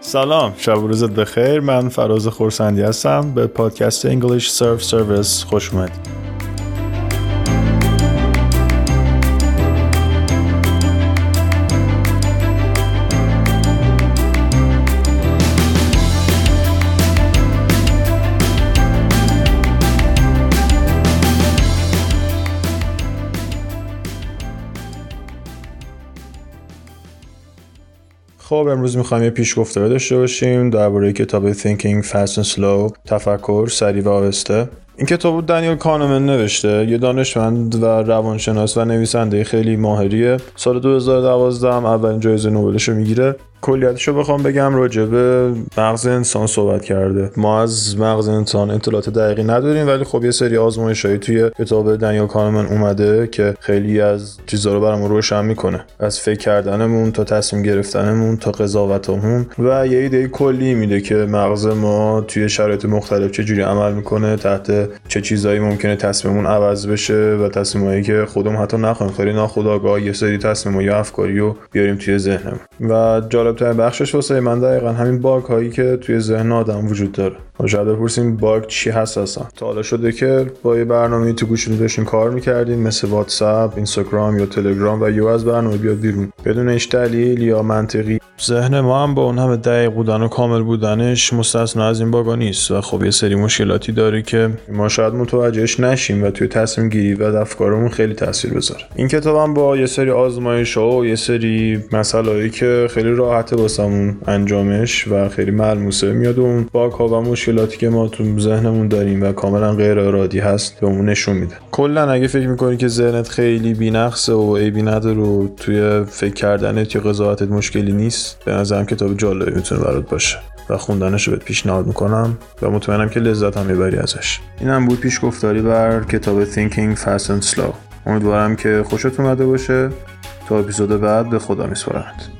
سلام شب روزت بخیر. من فراز خورسندی هستم. به پادکست انگلیش سرف سرویس خوش اومدید. خب امروز می‌خوایم یه پیشگفتاری داشته باشیم درباره کتاب Thinking Fast and Slow تفکر سریع و آهسته. این کتاب بود دنیل کانمن نوشته یه دانشمند و روانشناس و نویسنده خیلی ماهریه. سال 2012 هم اولین جایزه نوبلش رو می‌گیره. کلیتش رو بخوام بگم راجع به مغز انسان صحبت کرده. ما از مغز انسان اطلاعات دقیقی نداریم ولی خب یه سری آزمایش هایی توی کتاب دنیل کانمن اومده که خیلی از چیزا رو برامون روشن می‌کنه. از فکر کردنمون تا تصمیم گرفتنمون تا قضاوتمون و یه ایده کلی میده که مغز ما توی شرایط مختلف چجوری عمل می‌کنه تحت چه چیزایی ممکنه تصمیممون عوض بشه و تصمیمایی که خودمون حتی نخوایم خیلی ناخودآگاه یه سری تصمیم یا افکاری رو بیاریم توی ذهنمون. و جالب بخشش واسه من دقیقا همین باگ هایی که توی ذهن آدم وجود داره. شاید بپرسیم باگ چی هست اصلا؟ تا حالا شده که با یه برنامه تو گوشتون داشتین کار می‌کردین مثل واتساپ اینستاگرام یا تلگرام و یا از برنامه بیاد بیرون. بدون هیچ دلیل یا منطقی. ذهن ما هم با اون همه دقیق بودن و کامل بودنش مستثنا از این باگا نیست و خب یه سری مشکلاتی داره که ما شاید متوجهش نشیم و توی تصمیم گیری و افکارمون خیلی تاثیر بذاره. این کتابم با یه سری آزمایش و یه سری مسائلی که خیلی راحت واسمون انجامش و خیلی ملموسه. میاد اون باگ ها و مشکلاتی که ما تو ذهنمون داریم و کاملا غیر ارادی هست بهمون نشون میده. کلا اگه فکر می‌کنی که ذهنت خیلی بی‌نقصه و عیبی نداره و توی فکر کردنت یا قضاوتت مشکلی نیست به نظرم کتاب جالبی می‌تونه برات باشه و خوندنش رو بهت پیشنهاد می‌کنم و مطمئنم که لذت هم می‌بری ازش. اینم بود پیش گفتاری بر کتاب Thinking Fast and Slow. امیدوارم که خوشت اومده باشه. تا اپیزود بعد به خدا میسپارمت.